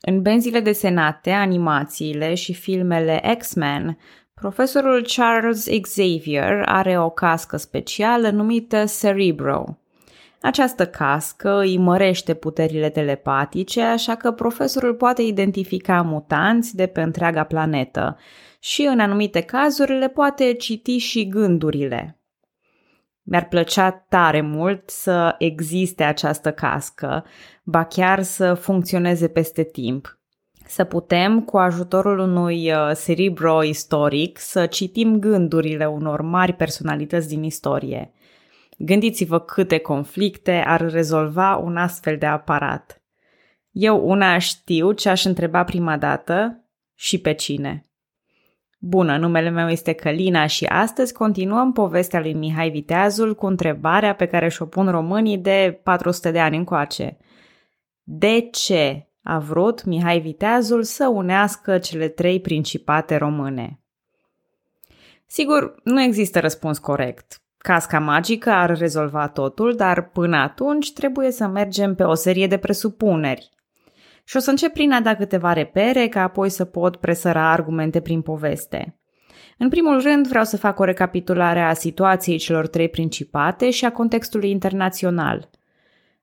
În benzile desenate, animațiile și filmele X-Men, profesorul Charles Xavier are o cască specială numită Cerebro. Această cască îi mărește puterile telepatice, așa că profesorul poate identifica mutanți de pe întreaga planetă și, în anumite cazuri, le poate citi și gândurile. Mi-ar plăcea tare mult să existe această cască, ba chiar să funcționeze peste timp. Să putem, cu ajutorul unui uh, cerebro istoric, să citim gândurile unor mari personalități din istorie. Gândiți-vă câte conflicte ar rezolva un astfel de aparat. Eu una știu ce aș întreba prima dată și pe cine. Bună, numele meu este Călina și astăzi continuăm povestea lui Mihai Viteazul cu întrebarea pe care și-o pun românii de 400 de ani încoace. De ce a vrut Mihai Viteazul să unească cele trei principate române? Sigur, nu există răspuns corect. Casca magică ar rezolva totul, dar până atunci trebuie să mergem pe o serie de presupuneri. Și o să încep prin a da câteva repere, ca apoi să pot presăra argumente prin poveste. În primul rând, vreau să fac o recapitulare a situației celor trei principate și a contextului internațional.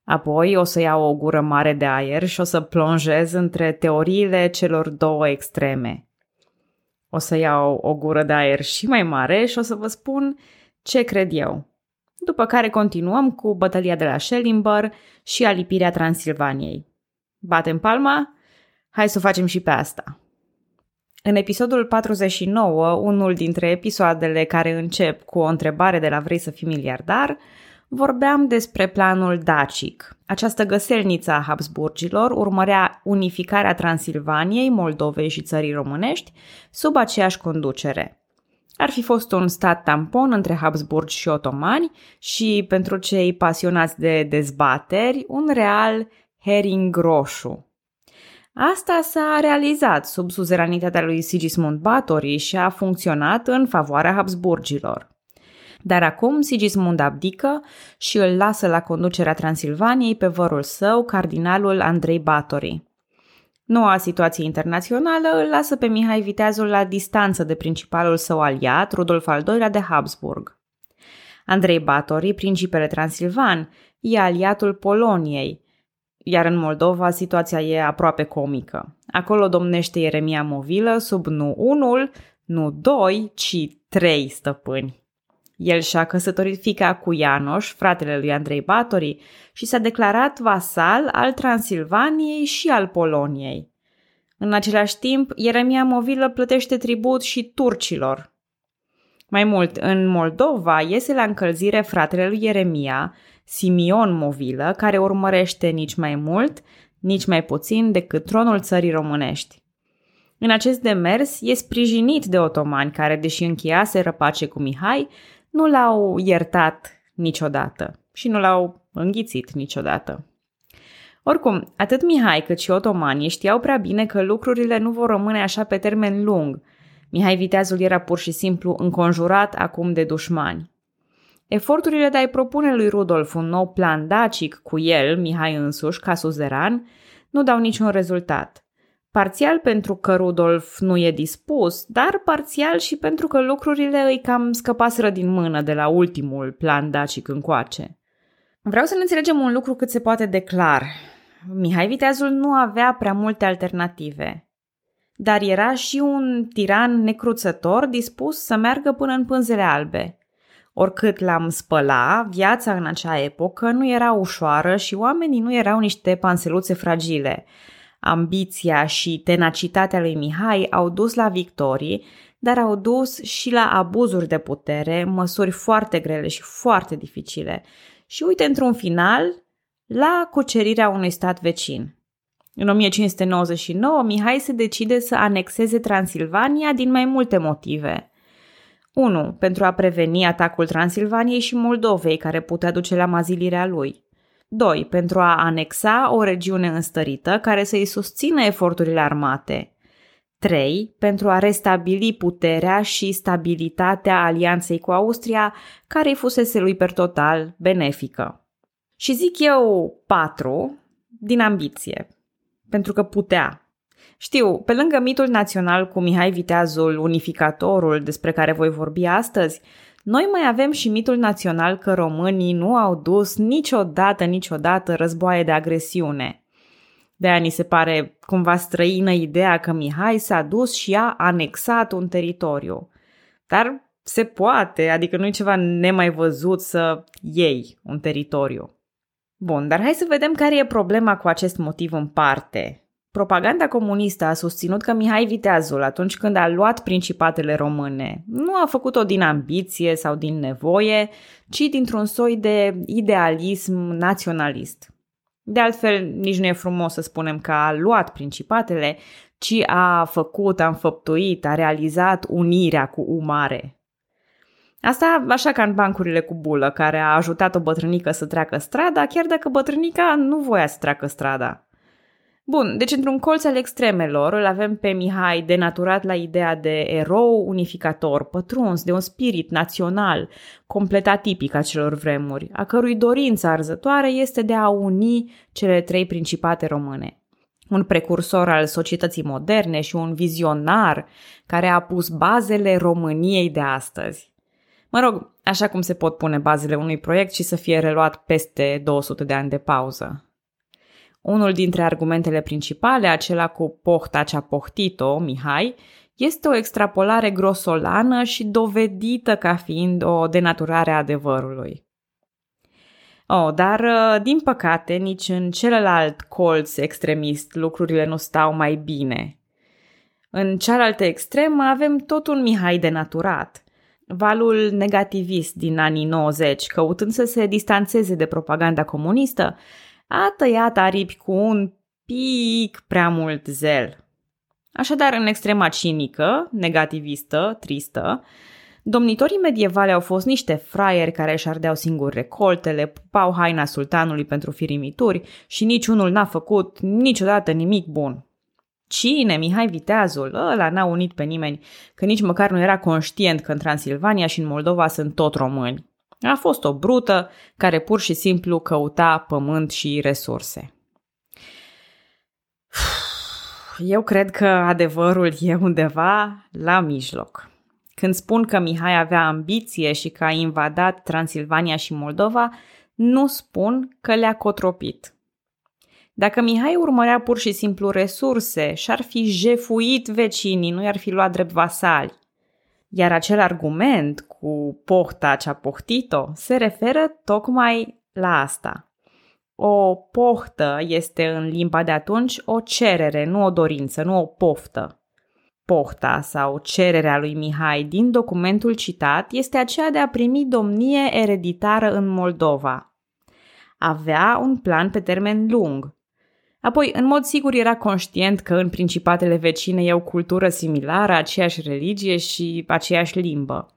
Apoi o să iau o gură mare de aer și o să plonjez între teoriile celor două extreme. O să iau o gură de aer și mai mare și o să vă spun ce cred eu. După care continuăm cu bătălia de la Schellimber și alipirea Transilvaniei. Batem palma? Hai să o facem și pe asta. În episodul 49, unul dintre episoadele care încep cu o întrebare de la Vrei să fii miliardar, vorbeam despre planul Dacic. Această găselniță a Habsburgilor urmărea unificarea Transilvaniei, Moldovei și țării românești sub aceeași conducere. Ar fi fost un stat tampon între Habsburg și otomani și, pentru cei pasionați de dezbateri, un real herring roșu. Asta s-a realizat sub suzeranitatea lui Sigismund Batory și a funcționat în favoarea Habsburgilor. Dar acum Sigismund abdică și îl lasă la conducerea Transilvaniei pe vărul său, cardinalul Andrei Batory. Noua situație internațională îl lasă pe Mihai Viteazul la distanță de principalul său aliat, Rudolf al II-lea de Habsburg. Andrei Batory, principele transilvan, e aliatul Poloniei, iar în Moldova situația e aproape comică. Acolo domnește Ieremia Movilă sub nu unul, nu doi, ci trei stăpâni. El și-a căsătorit fica cu Ianoș, fratele lui Andrei Batori, și s-a declarat vasal al Transilvaniei și al Poloniei. În același timp, Ieremia Movilă plătește tribut și turcilor. Mai mult, în Moldova iese la încălzire fratele lui Ieremia, Simion Movilă, care urmărește nici mai mult, nici mai puțin decât tronul țării românești. În acest demers e sprijinit de otomani care, deși încheiase răpace cu Mihai, nu l-au iertat niciodată și nu l-au înghițit niciodată. Oricum, atât Mihai cât și otomanii știau prea bine că lucrurile nu vor rămâne așa pe termen lung. Mihai Viteazul era pur și simplu înconjurat acum de dușmani. Eforturile de a-i propune lui Rudolf un nou plan dacic cu el, Mihai însuși, ca suzeran, nu dau niciun rezultat. Parțial pentru că Rudolf nu e dispus, dar parțial și pentru că lucrurile îi cam scăpaseră din mână de la ultimul plan dacic încoace. Vreau să ne înțelegem un lucru cât se poate de clar. Mihai Viteazul nu avea prea multe alternative, dar era și un tiran necruțător dispus să meargă până în pânzele albe. Oricât l-am spăla, viața în acea epocă nu era ușoară și oamenii nu erau niște panseluțe fragile. Ambiția și tenacitatea lui Mihai au dus la victorii, dar au dus și la abuzuri de putere, măsuri foarte grele și foarte dificile. Și uite, într-un final, la cucerirea unui stat vecin. În 1599, Mihai se decide să anexeze Transilvania din mai multe motive – 1. Pentru a preveni atacul Transilvaniei și Moldovei, care putea duce la mazilirea lui. 2. Pentru a anexa o regiune înstărită care să-i susțină eforturile armate. 3. Pentru a restabili puterea și stabilitatea alianței cu Austria, care îi fusese lui per total benefică. Și zic eu 4 din ambiție, pentru că putea. Știu, pe lângă mitul național cu Mihai Viteazul, unificatorul despre care voi vorbi astăzi, noi mai avem și mitul național că românii nu au dus niciodată, niciodată războaie de agresiune. De aia ni se pare cumva străină ideea că Mihai s-a dus și a anexat un teritoriu. Dar se poate, adică nu e ceva nemai văzut să iei un teritoriu. Bun, dar hai să vedem care e problema cu acest motiv în parte. Propaganda comunistă a susținut că Mihai Viteazul, atunci când a luat principatele române, nu a făcut-o din ambiție sau din nevoie, ci dintr-un soi de idealism naționalist. De altfel, nici nu e frumos să spunem că a luat principatele, ci a făcut, a înfăptuit, a realizat unirea cu U mare. Asta așa ca în bancurile cu bulă, care a ajutat o bătrânică să treacă strada, chiar dacă bătrânica nu voia să treacă strada. Bun, deci într-un colț al extremelor îl avem pe Mihai denaturat la ideea de erou unificator, pătruns de un spirit național, complet atipic a celor vremuri, a cărui dorință arzătoare este de a uni cele trei principate române. Un precursor al societății moderne și un vizionar care a pus bazele României de astăzi. Mă rog, așa cum se pot pune bazele unui proiect și să fie reluat peste 200 de ani de pauză. Unul dintre argumentele principale, acela cu pohta ce-a pohtit-o, Mihai, este o extrapolare grosolană și dovedită ca fiind o denaturare a adevărului. Oh, dar, uh, din păcate, nici în celălalt colț extremist lucrurile nu stau mai bine. În cealaltă extremă avem tot un Mihai denaturat. Valul negativist din anii 90, căutând să se distanțeze de propaganda comunistă, a tăiat aripi cu un pic prea mult zel. Așadar, în extrema cinică, negativistă, tristă, domnitorii medievale au fost niște fraieri care își ardeau singur recoltele, pupau haina sultanului pentru firimituri și niciunul n-a făcut niciodată nimic bun. Cine? Mihai Viteazul? Ăla n-a unit pe nimeni, că nici măcar nu era conștient că în Transilvania și în Moldova sunt tot români. A fost o brută care pur și simplu căuta pământ și resurse. Eu cred că adevărul e undeva la mijloc. Când spun că Mihai avea ambiție și că a invadat Transilvania și Moldova, nu spun că le-a cotropit. Dacă Mihai urmărea pur și simplu resurse și-ar fi jefuit vecinii, nu i-ar fi luat drept vasali, iar acel argument cu pohta ce-a pohtit-o se referă tocmai la asta. O pohtă este în limba de atunci o cerere, nu o dorință, nu o poftă. Pohta sau cererea lui Mihai din documentul citat este aceea de a primi domnie ereditară în Moldova. Avea un plan pe termen lung, Apoi, în mod sigur, era conștient că în principatele vecine e o cultură similară, aceeași religie și aceeași limbă.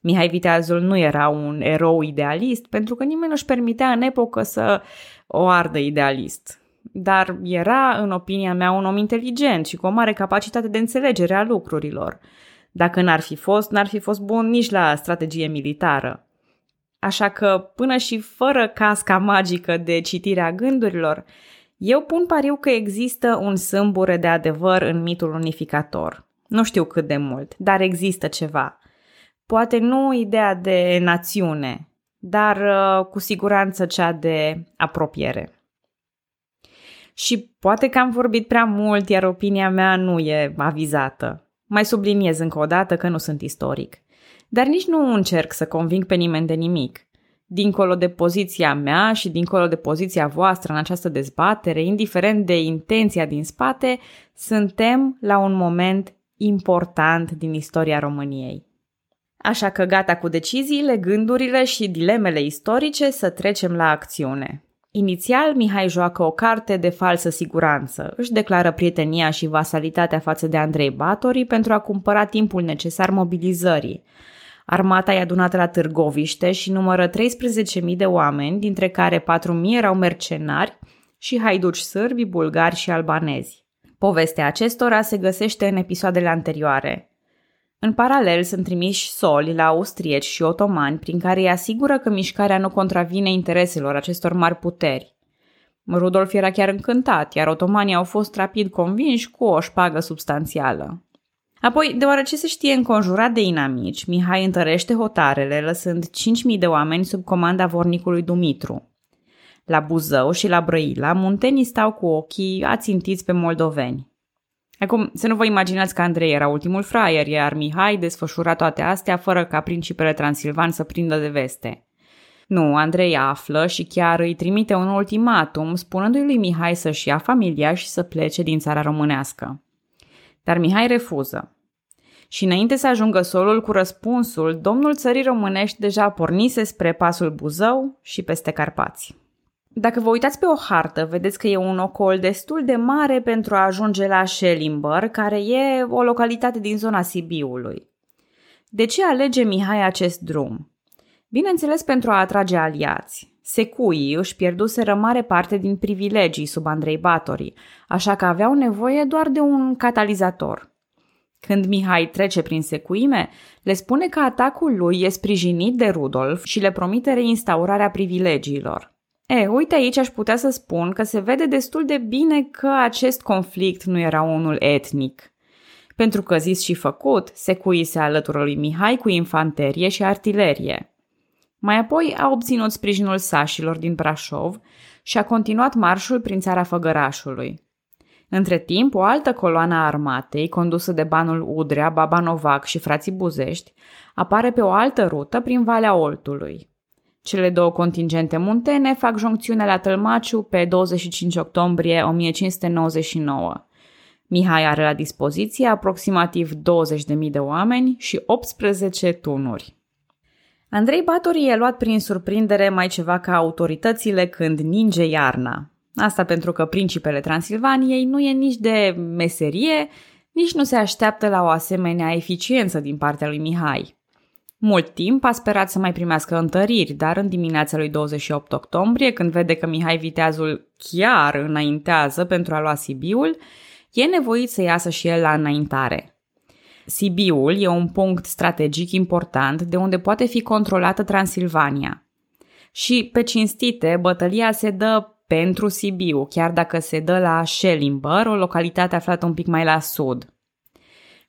Mihai Viteazul nu era un erou idealist, pentru că nimeni nu-și permitea în epocă să o ardă idealist. Dar era, în opinia mea, un om inteligent și cu o mare capacitate de înțelegere a lucrurilor. Dacă n-ar fi fost, n-ar fi fost bun nici la strategie militară. Așa că, până și fără casca magică de citirea gândurilor, eu pun pariu că există un sâmbure de adevăr în mitul unificator. Nu știu cât de mult, dar există ceva. Poate nu ideea de națiune, dar uh, cu siguranță cea de apropiere. Și poate că am vorbit prea mult, iar opinia mea nu e avizată. Mai subliniez încă o dată că nu sunt istoric. Dar nici nu încerc să conving pe nimeni de nimic dincolo de poziția mea și dincolo de poziția voastră în această dezbatere, indiferent de intenția din spate, suntem la un moment important din istoria României. Așa că gata cu deciziile, gândurile și dilemele istorice să trecem la acțiune. Inițial, Mihai joacă o carte de falsă siguranță. Își declară prietenia și vasalitatea față de Andrei Batori pentru a cumpăra timpul necesar mobilizării – Armata e adunată la Târgoviște și numără 13.000 de oameni, dintre care 4.000 erau mercenari și haiduci sârbi, bulgari și albanezi. Povestea acestora se găsește în episoadele anterioare. În paralel sunt trimiși soli la austrieci și otomani prin care îi asigură că mișcarea nu contravine intereselor acestor mari puteri. Rudolf era chiar încântat, iar otomanii au fost rapid convinși cu o șpagă substanțială. Apoi, deoarece se știe înconjurat de inamici, Mihai întărește hotarele, lăsând 5.000 de oameni sub comanda vornicului Dumitru. La Buzău și la Brăila, muntenii stau cu ochii ațintiți pe moldoveni. Acum, să nu vă imaginați că Andrei era ultimul fraier, iar Mihai desfășura toate astea fără ca principele transilvan să prindă de veste. Nu, Andrei află și chiar îi trimite un ultimatum, spunându-i lui Mihai să-și ia familia și să plece din țara românească. Dar Mihai refuză. Și înainte să ajungă solul cu răspunsul, domnul țării românești deja pornise spre pasul Buzău și peste Carpați. Dacă vă uitați pe o hartă, vedeți că e un ocol destul de mare pentru a ajunge la Schellimber, care e o localitate din zona Sibiului. De ce alege Mihai acest drum? Bineînțeles pentru a atrage aliați. Secuii își pierduseră mare parte din privilegii sub Andrei Batori, așa că aveau nevoie doar de un catalizator. Când Mihai trece prin secuime, le spune că atacul lui e sprijinit de Rudolf și le promite reinstaurarea privilegiilor. E, uite aici aș putea să spun că se vede destul de bine că acest conflict nu era unul etnic. Pentru că zis și făcut, secuii se alătură lui Mihai cu infanterie și artilerie. Mai apoi a obținut sprijinul sașilor din Brașov și a continuat marșul prin țara Făgărașului. Între timp, o altă coloană a armatei, condusă de banul Udrea, Baba Novac și frații Buzești, apare pe o altă rută prin Valea Oltului. Cele două contingente muntene fac joncțiune la Tălmaciu pe 25 octombrie 1599. Mihai are la dispoziție aproximativ 20.000 de oameni și 18 tunuri. Andrei Batori e luat prin surprindere mai ceva ca autoritățile când ninge iarna. Asta pentru că principele Transilvaniei nu e nici de meserie, nici nu se așteaptă la o asemenea eficiență din partea lui Mihai. Mult timp a sperat să mai primească întăriri, dar în dimineața lui 28 octombrie, când vede că Mihai Viteazul chiar înaintează pentru a lua Sibiul, e nevoit să iasă și el la înaintare. Sibiul e un punct strategic important de unde poate fi controlată Transilvania. Și, pe cinstite, bătălia se dă pentru Sibiu, chiar dacă se dă la Schellimber, o localitate aflată un pic mai la sud.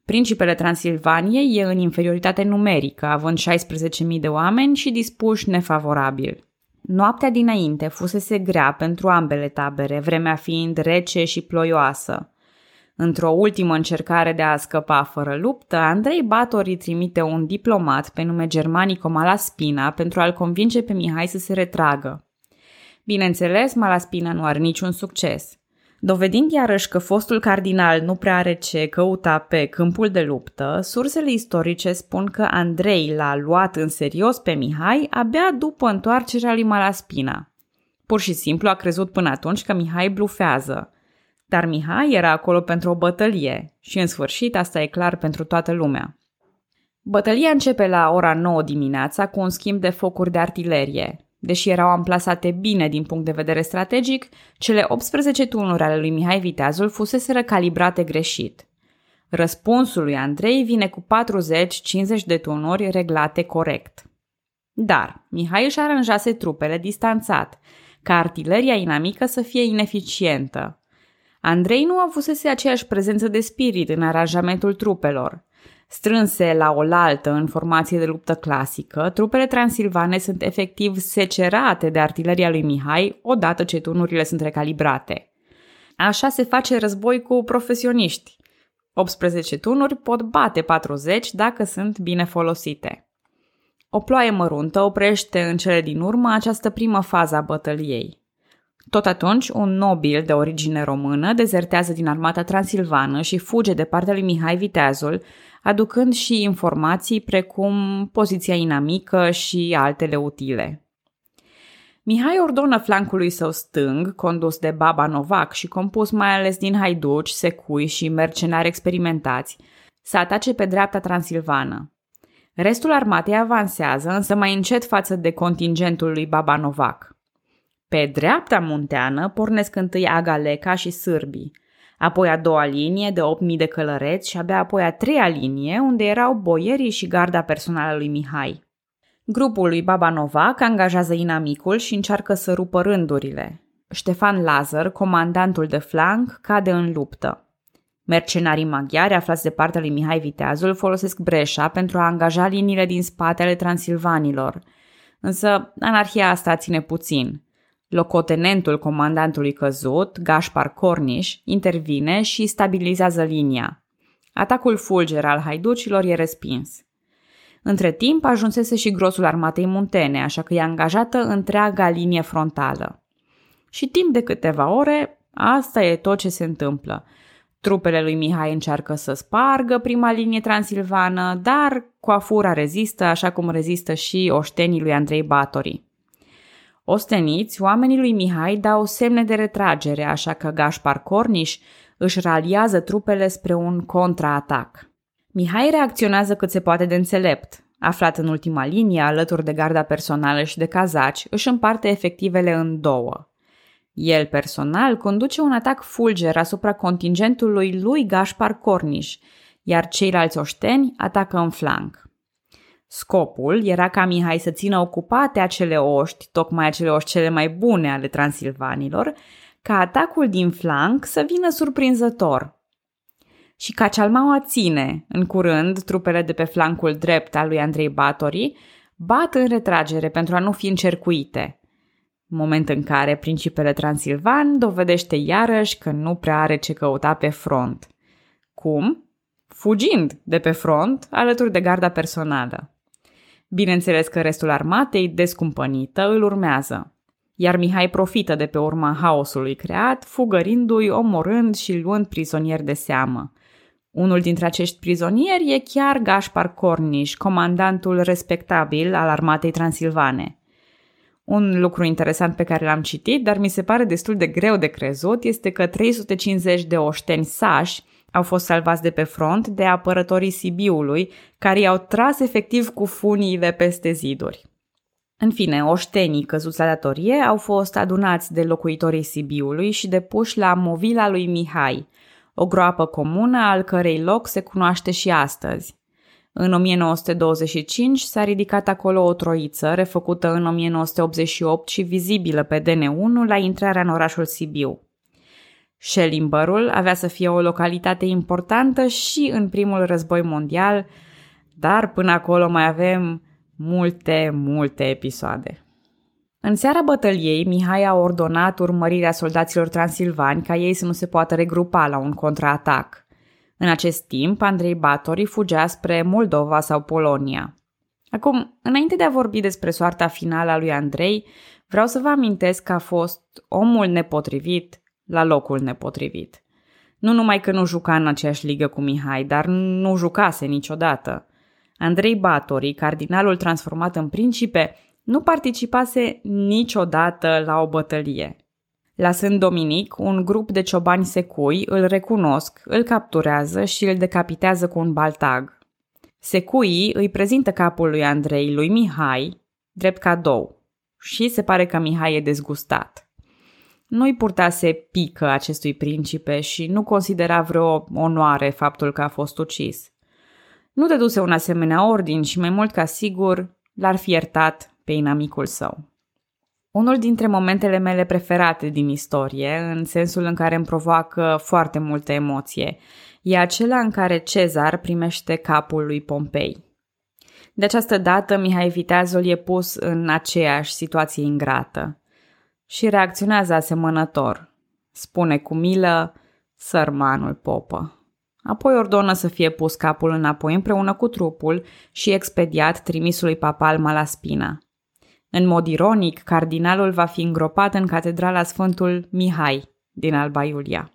Principele Transilvaniei e în inferioritate numerică, având 16.000 de oameni și dispuși nefavorabil. Noaptea dinainte fusese grea pentru ambele tabere, vremea fiind rece și ploioasă. Într-o ultimă încercare de a scăpa fără luptă, Andrei Batori trimite un diplomat pe nume Germanico Malaspina pentru a-l convinge pe Mihai să se retragă. Bineînțeles, Malaspina nu are niciun succes. Dovedind iarăși că fostul cardinal nu prea are ce căuta pe câmpul de luptă, sursele istorice spun că Andrei l-a luat în serios pe Mihai abia după întoarcerea lui Malaspina. Pur și simplu a crezut până atunci că Mihai blufează – dar Mihai era acolo pentru o bătălie și în sfârșit asta e clar pentru toată lumea. Bătălia începe la ora 9 dimineața cu un schimb de focuri de artilerie. Deși erau amplasate bine din punct de vedere strategic, cele 18 tunuri ale lui Mihai Viteazul fuseseră calibrate greșit. Răspunsul lui Andrei vine cu 40-50 de tunuri reglate corect. Dar Mihai își aranjase trupele distanțat, ca artileria inamică să fie ineficientă, Andrei nu avusese aceeași prezență de spirit în aranjamentul trupelor. Strânse la oaltă în formație de luptă clasică, trupele transilvane sunt efectiv secerate de artileria lui Mihai odată ce tunurile sunt recalibrate. Așa se face război cu profesioniști. 18 tunuri pot bate 40 dacă sunt bine folosite. O ploaie măruntă oprește în cele din urmă această primă fază a bătăliei. Tot atunci, un nobil de origine română dezertează din armata transilvană și fuge de partea lui Mihai Viteazul, aducând și informații precum poziția inamică și altele utile. Mihai ordonă flancului său stâng, condus de Baba Novac și compus mai ales din haiduci, secui și mercenari experimentați, să atace pe dreapta transilvană. Restul armatei avansează, însă mai încet față de contingentul lui Baba Novac. Pe dreapta munteană pornesc întâi Agaleca și sârbii, apoi a doua linie de 8.000 de călăreți și abia apoi a treia linie unde erau boierii și garda personală lui Mihai. Grupul lui Baba Novac angajează inamicul și încearcă să rupă rândurile. Ștefan Lazar, comandantul de flanc, cade în luptă. Mercenarii maghiari aflați de partea lui Mihai Viteazul folosesc breșa pentru a angaja liniile din spatele transilvanilor. Însă anarhia asta ține puțin. Locotenentul comandantului căzut, Gaspar Corniș, intervine și stabilizează linia. Atacul fulger al haiducilor e respins. Între timp ajunsese și grosul armatei muntene, așa că e angajată întreaga linie frontală. Și timp de câteva ore, asta e tot ce se întâmplă. Trupele lui Mihai încearcă să spargă prima linie transilvană, dar coafura rezistă așa cum rezistă și oștenii lui Andrei Batori. Osteniți, oamenii lui Mihai dau semne de retragere, așa că Gașpar Corniș își raliază trupele spre un contraatac. Mihai reacționează cât se poate de înțelept. Aflat în ultima linie, alături de garda personală și de cazaci, își împarte efectivele în două. El personal conduce un atac fulger asupra contingentului lui Gaspar Corniș, iar ceilalți oșteni atacă în flanc. Scopul era ca Mihai să țină ocupate acele oști, tocmai acele oști cele mai bune ale transilvanilor, ca atacul din flanc să vină surprinzător. Și ca Cealmaua ține, în curând, trupele de pe flancul drept al lui Andrei Batori bat în retragere pentru a nu fi încercuite. Moment în care principele transilvan dovedește iarăși că nu prea are ce căuta pe front. Cum? Fugind de pe front, alături de garda personală. Bineînțeles că restul armatei, descumpănită, îl urmează. Iar Mihai profită de pe urma haosului creat, fugărindu-i, omorând și luând prizonieri de seamă. Unul dintre acești prizonieri e chiar Gaspar Corniș, comandantul respectabil al armatei transilvane. Un lucru interesant pe care l-am citit, dar mi se pare destul de greu de crezut, este că 350 de oșteni sași au fost salvați de pe front de apărătorii Sibiului, care i-au tras efectiv cu funiile peste ziduri. În fine, oștenii căzuți la datorie au fost adunați de locuitorii Sibiului și depuși la movila lui Mihai, o groapă comună al cărei loc se cunoaște și astăzi. În 1925 s-a ridicat acolo o troiță, refăcută în 1988 și vizibilă pe DN1 la intrarea în orașul Sibiu. Schellimberul avea să fie o localitate importantă și în primul război mondial, dar până acolo mai avem multe, multe episoade. În seara bătăliei, Mihai a ordonat urmărirea soldaților transilvani ca ei să nu se poată regrupa la un contraatac. În acest timp, Andrei Batori fugea spre Moldova sau Polonia. Acum, înainte de a vorbi despre soarta finală a lui Andrei, vreau să vă amintesc că a fost omul nepotrivit la locul nepotrivit. Nu numai că nu juca în aceeași ligă cu Mihai, dar nu jucase niciodată. Andrei Batori, cardinalul transformat în principe, nu participase niciodată la o bătălie. La Sânt Dominic, un grup de ciobani secui îl recunosc, îl capturează și îl decapitează cu un baltag. Secuii îi prezintă capul lui Andrei lui Mihai drept cadou și se pare că Mihai e dezgustat. Nu-i purtase pică acestui principe și nu considera vreo onoare faptul că a fost ucis. Nu dăduse un asemenea ordin și mai mult ca sigur l-ar fi iertat pe inamicul său. Unul dintre momentele mele preferate din istorie, în sensul în care îmi provoacă foarte multă emoție, e acela în care Cezar primește capul lui Pompei. De această dată, Mihai Viteazul e pus în aceeași situație ingrată și reacționează asemănător. Spune cu milă, sărmanul popă. Apoi ordonă să fie pus capul înapoi împreună cu trupul și expediat trimisului papal Malaspina. În mod ironic, cardinalul va fi îngropat în catedrala Sfântul Mihai din Alba Iulia.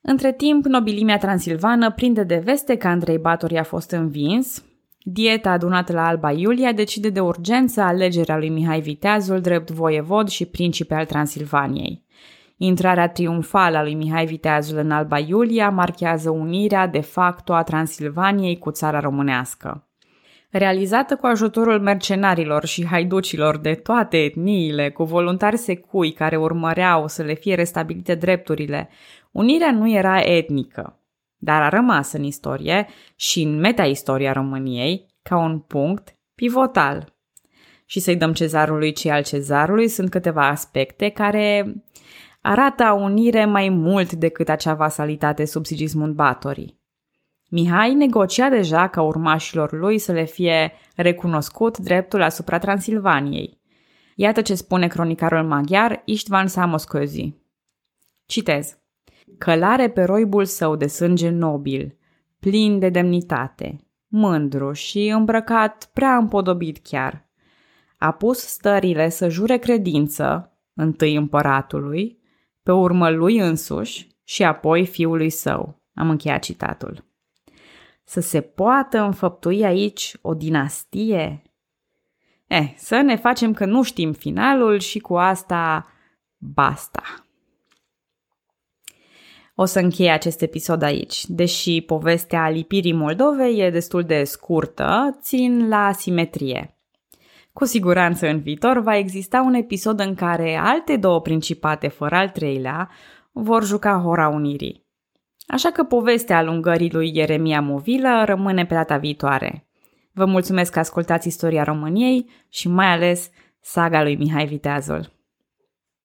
Între timp, nobilimea transilvană prinde de veste că Andrei Batori a fost învins, Dieta adunată la Alba Iulia decide de urgență alegerea lui Mihai Viteazul drept voievod și principe al Transilvaniei. Intrarea triumfală a lui Mihai Viteazul în Alba Iulia marchează unirea de facto a Transilvaniei cu țara românească. Realizată cu ajutorul mercenarilor și haiducilor de toate etniile, cu voluntari secui care urmăreau să le fie restabilite drepturile, unirea nu era etnică, dar a rămas în istorie și în meta-istoria României ca un punct pivotal. Și să-i dăm cezarului ce al cezarului sunt câteva aspecte care arată a unire mai mult decât acea vasalitate sub Sigismund Batorii. Mihai negocia deja ca urmașilor lui să le fie recunoscut dreptul asupra Transilvaniei. Iată ce spune cronicarul maghiar Istvan Samosközi. Citez. Călare pe roibul său de sânge nobil, plin de demnitate, mândru și îmbrăcat prea împodobit chiar. A pus stările să jure credință, întâi împăratului, pe urmă lui însuși și apoi fiului său. Am încheiat citatul. Să se poată înfăptui aici o dinastie? Eh, să ne facem că nu știm finalul și cu asta basta. O să închei acest episod aici. Deși povestea lipirii Moldovei e destul de scurtă, țin la simetrie. Cu siguranță în viitor va exista un episod în care alte două principate, fără al treilea, vor juca Hora Unirii. Așa că povestea alungării lui Ieremia Movilă rămâne pe data viitoare. Vă mulțumesc că ascultați istoria României și mai ales saga lui Mihai Viteazul.